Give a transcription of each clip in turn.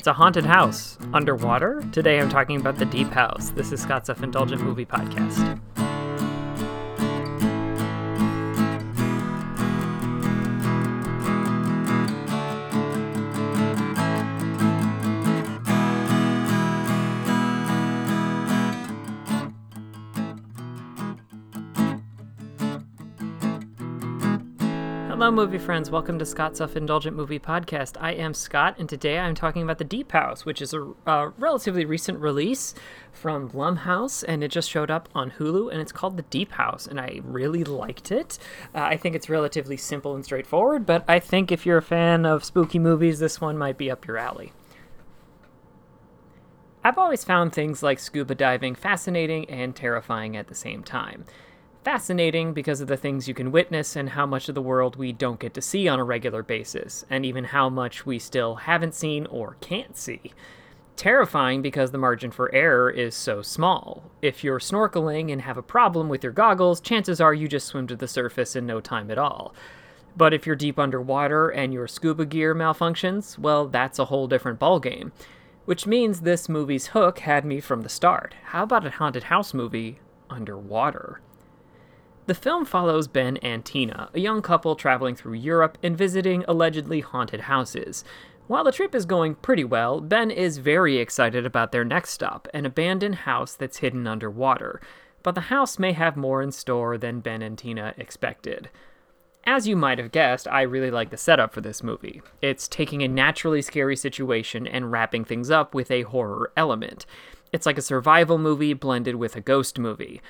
It's a haunted house underwater. Today I'm talking about the Deep House. This is Scott's Self Indulgent Movie Podcast. Hello, movie friends. Welcome to Scott's Self Indulgent Movie Podcast. I am Scott, and today I'm talking about The Deep House, which is a, relatively recent release from Blumhouse, and it just showed up on Hulu, and it's called The Deep House, and I really liked it. Uh, I think it's relatively simple and straightforward, but I think if you're a fan of spooky movies, this one might be up your alley. I've always found things like scuba diving fascinating and terrifying at the same time fascinating because of the things you can witness and how much of the world we don't get to see on a regular basis, and even how much we still haven't seen or can't see. Terrifying because the margin for error is so small. If you're snorkeling and have a problem with your goggles, chances are you just swim to the surface in no time at all. But if you're deep underwater and your scuba gear malfunctions, well, that's a whole different ballgame. Which means this movie's hook had me from the start. How about a haunted house movie underwater? The film follows Ben and Tina, a young couple traveling through Europe and visiting allegedly haunted houses. While the trip is going pretty well, Ben is very excited about their next stop, an abandoned house that's hidden underwater. But the house may have more in store than Ben and Tina expected. As you might have guessed, I really like the setup for this movie. It's taking a naturally scary situation and wrapping things up with a horror element. It's like a survival movie blended with a ghost movie.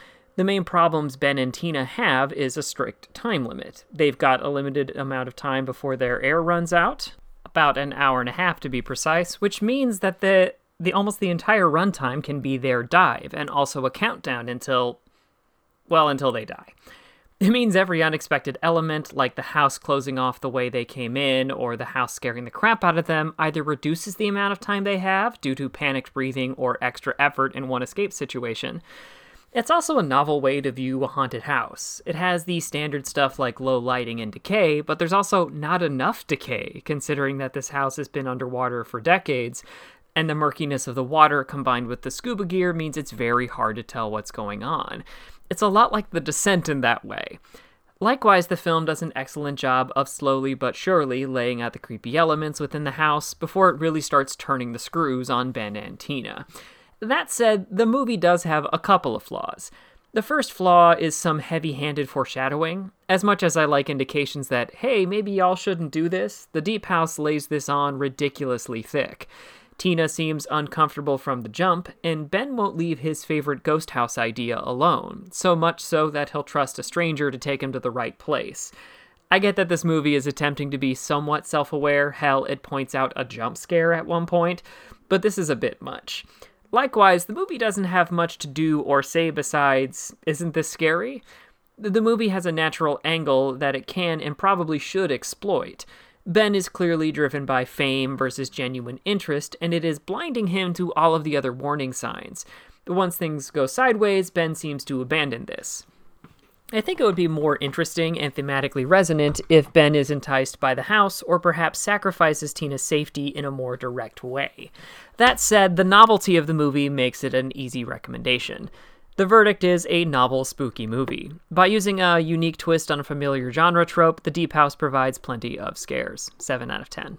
The main problems Ben and Tina have is a strict time limit. They've got a limited amount of time before their air runs out, about an hour and a half to be precise, which means that the the almost the entire runtime can be their dive and also a countdown until well, until they die. It means every unexpected element, like the house closing off the way they came in or the house scaring the crap out of them, either reduces the amount of time they have due to panicked breathing or extra effort in one escape situation, it's also a novel way to view a haunted house. It has the standard stuff like low lighting and decay, but there's also not enough decay, considering that this house has been underwater for decades, and the murkiness of the water combined with the scuba gear means it's very hard to tell what's going on. It's a lot like The Descent in that way. Likewise, the film does an excellent job of slowly but surely laying out the creepy elements within the house before it really starts turning the screws on Ben and Tina. That said, the movie does have a couple of flaws. The first flaw is some heavy handed foreshadowing. As much as I like indications that, hey, maybe y'all shouldn't do this, the Deep House lays this on ridiculously thick. Tina seems uncomfortable from the jump, and Ben won't leave his favorite ghost house idea alone, so much so that he'll trust a stranger to take him to the right place. I get that this movie is attempting to be somewhat self aware, hell, it points out a jump scare at one point, but this is a bit much. Likewise, the movie doesn't have much to do or say besides, isn't this scary? The movie has a natural angle that it can and probably should exploit. Ben is clearly driven by fame versus genuine interest, and it is blinding him to all of the other warning signs. Once things go sideways, Ben seems to abandon this. I think it would be more interesting and thematically resonant if Ben is enticed by the house or perhaps sacrifices Tina's safety in a more direct way. That said, the novelty of the movie makes it an easy recommendation. The verdict is a novel, spooky movie. By using a unique twist on a familiar genre trope, The Deep House provides plenty of scares. 7 out of 10.